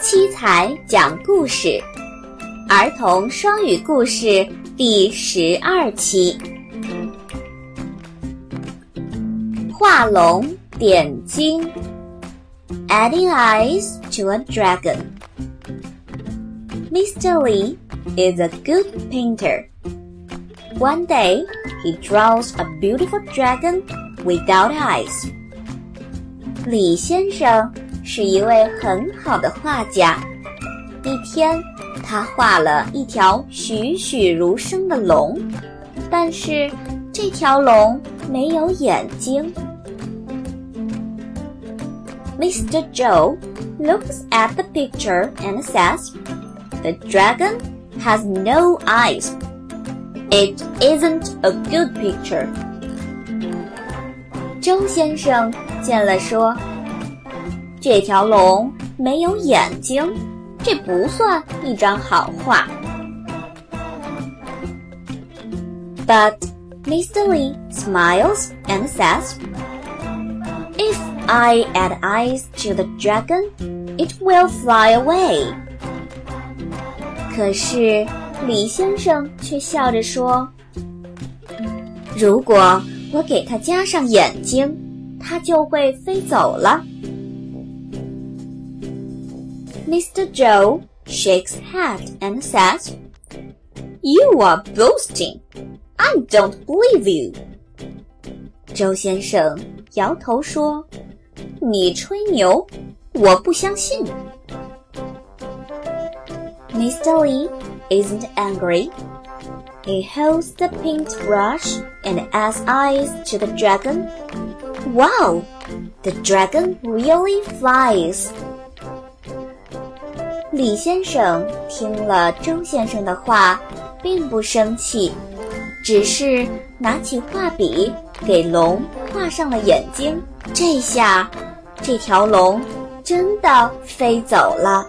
七彩讲故事，儿童双语故事第十二期。画龙点睛，adding eyes to a dragon. Mr. Lee is a good painter. One day, he draws a beautiful dragon without eyes. 李先生是一位很好的画家。一天，他画了一条栩栩如生的龙，但是这条龙没有眼睛。Mr. Zhou looks at the picture and says, "The dragon has no eyes." It isn't a good picture. 周先生见了说：“这条龙没有眼睛，这不算一张好画。” But Mr. Lee smiles and says, If I add eyes to the dragon, it will fly away. 可是 李先生却笑着说：“如果我给它加上眼睛，它就会飞走了。” Mr. Joe shakes head and says, "You are boasting. I don't believe you." 周先生摇头说：“你吹牛，我不相信。” Mr. Lee isn't angry. He holds the paintbrush and adds eyes to the dragon. Wow! The dragon really flies. 李先生听了周先生的话，并不生气，只是拿起画笔给龙画上了眼睛。这下，这条龙真的飞走了。